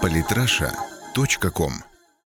Политраша.ком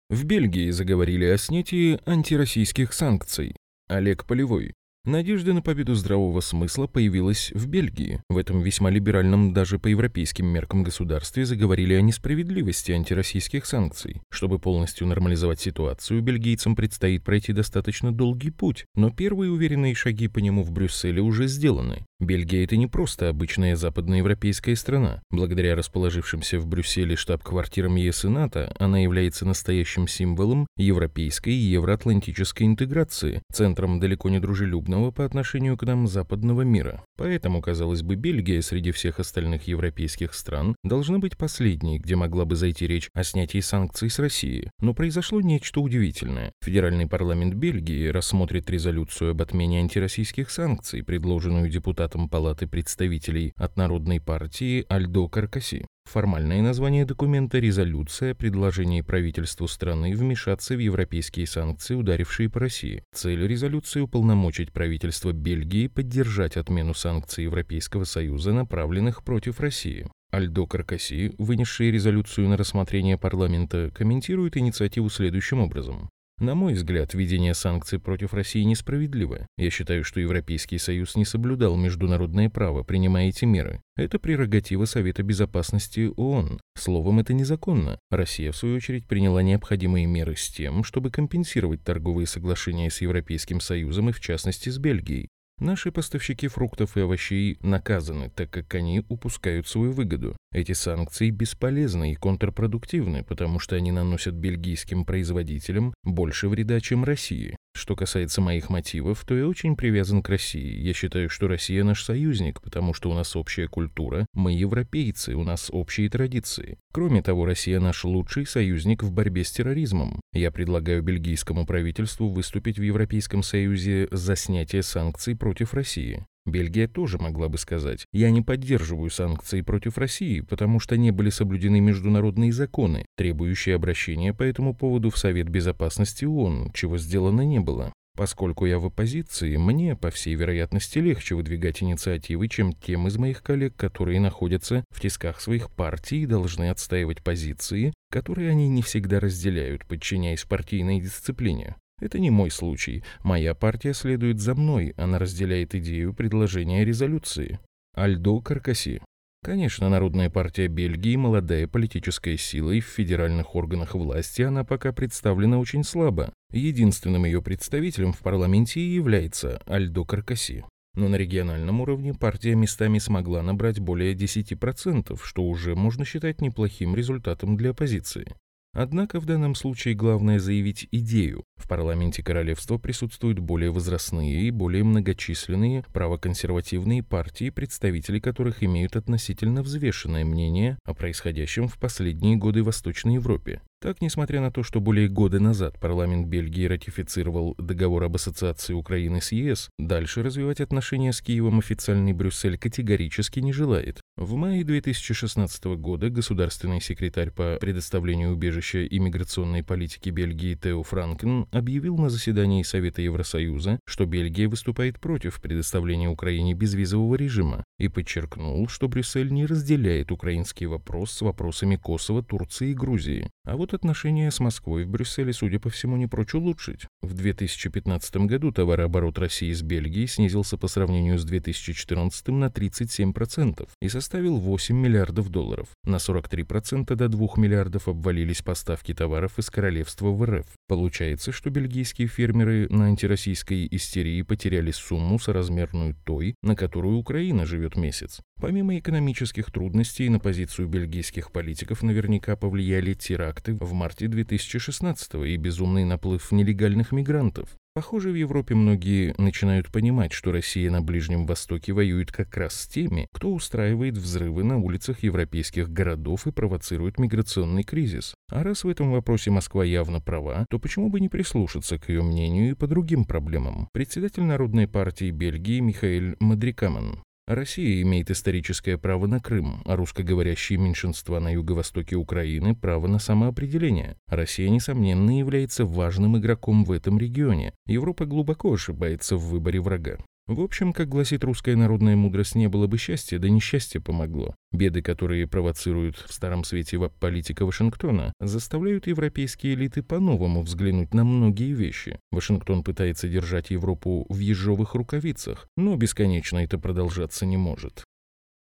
В Бельгии заговорили о снятии антироссийских санкций. Олег Полевой. Надежда на победу здравого смысла появилась в Бельгии. В этом весьма либеральном даже по европейским меркам государстве заговорили о несправедливости антироссийских санкций. Чтобы полностью нормализовать ситуацию, бельгийцам предстоит пройти достаточно долгий путь, но первые уверенные шаги по нему в Брюсселе уже сделаны. Бельгия – это не просто обычная западноевропейская страна. Благодаря расположившимся в Брюсселе штаб-квартирам ЕС и НАТО, она является настоящим символом европейской и евроатлантической интеграции, центром далеко не дружелюбного негативного по отношению к нам западного мира. Поэтому, казалось бы, Бельгия среди всех остальных европейских стран должна быть последней, где могла бы зайти речь о снятии санкций с России. Но произошло нечто удивительное. Федеральный парламент Бельгии рассмотрит резолюцию об отмене антироссийских санкций, предложенную депутатом Палаты представителей от Народной партии Альдо Каркаси. Формальное название документа – резолюция о предложении правительству страны вмешаться в европейские санкции, ударившие по России. Цель резолюции – уполномочить правительство Бельгии поддержать отмену санкций Европейского Союза, направленных против России. Альдо Каркаси, вынесший резолюцию на рассмотрение парламента, комментирует инициативу следующим образом. На мой взгляд, введение санкций против России несправедливо. Я считаю, что Европейский Союз не соблюдал международное право, принимая эти меры. Это прерогатива Совета Безопасности ООН. Словом, это незаконно. Россия, в свою очередь, приняла необходимые меры с тем, чтобы компенсировать торговые соглашения с Европейским Союзом и, в частности, с Бельгией. Наши поставщики фруктов и овощей наказаны, так как они упускают свою выгоду. Эти санкции бесполезны и контрпродуктивны, потому что они наносят бельгийским производителям больше вреда, чем России. Что касается моих мотивов, то я очень привязан к России. Я считаю, что Россия наш союзник, потому что у нас общая культура, мы европейцы, у нас общие традиции. Кроме того, Россия наш лучший союзник в борьбе с терроризмом. Я предлагаю бельгийскому правительству выступить в Европейском Союзе за снятие санкций против России. Бельгия тоже могла бы сказать, я не поддерживаю санкции против России, потому что не были соблюдены международные законы, требующие обращения по этому поводу в Совет Безопасности ООН, чего сделано не было. Поскольку я в оппозиции, мне, по всей вероятности, легче выдвигать инициативы, чем тем из моих коллег, которые находятся в тисках своих партий и должны отстаивать позиции, которые они не всегда разделяют, подчиняясь партийной дисциплине. Это не мой случай. Моя партия следует за мной, она разделяет идею предложения резолюции. Альдо Каркаси. Конечно, Народная партия Бельгии – молодая политическая сила, и в федеральных органах власти она пока представлена очень слабо. Единственным ее представителем в парламенте и является Альдо Каркаси. Но на региональном уровне партия местами смогла набрать более 10%, что уже можно считать неплохим результатом для оппозиции. Однако в данном случае главное заявить идею. В парламенте королевства присутствуют более возрастные и более многочисленные правоконсервативные партии, представители которых имеют относительно взвешенное мнение о происходящем в последние годы в Восточной Европе. Так, несмотря на то, что более года назад парламент Бельгии ратифицировал договор об ассоциации Украины с ЕС, дальше развивать отношения с Киевом официальный Брюссель категорически не желает. В мае 2016 года государственный секретарь по предоставлению убежища и миграционной политики Бельгии Тео Франкен объявил на заседании Совета Евросоюза, что Бельгия выступает против предоставления Украине безвизового режима и подчеркнул, что Брюссель не разделяет украинский вопрос с вопросами Косово, Турции и Грузии. А вот отношения с Москвой в Брюсселе, судя по всему, не прочь улучшить. В 2015 году товарооборот России с Бельгией снизился по сравнению с 2014 на 37% и составил 8 миллиардов долларов. На 43% до 2 миллиардов обвалились поставки товаров из королевства в РФ. Получается, что бельгийские фермеры на антироссийской истерии потеряли сумму соразмерную той, на которую Украина живет месяц. Помимо экономических трудностей, на позицию бельгийских политиков наверняка повлияли теракты в марте 2016 и безумный наплыв нелегальных мигрантов. Похоже, в Европе многие начинают понимать, что Россия на Ближнем Востоке воюет как раз с теми, кто устраивает взрывы на улицах европейских городов и провоцирует миграционный кризис. А раз в этом вопросе Москва явно права, то почему бы не прислушаться к ее мнению и по другим проблемам? Председатель Народной партии Бельгии Михаил Мадрикаман Россия имеет историческое право на Крым, а русскоговорящие меньшинства на юго-востоке Украины – право на самоопределение. Россия, несомненно, является важным игроком в этом регионе. Европа глубоко ошибается в выборе врага. В общем, как гласит русская народная мудрость, не было бы счастья, да несчастье помогло. Беды, которые провоцируют в Старом Свете политика Вашингтона, заставляют европейские элиты по-новому взглянуть на многие вещи. Вашингтон пытается держать Европу в ежовых рукавицах, но бесконечно это продолжаться не может.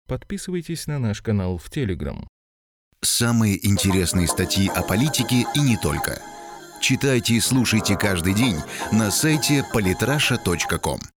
Подписывайтесь на наш канал в Телеграм. Самые интересные статьи о политике и не только. Читайте и слушайте каждый день на сайте polytrasha.com.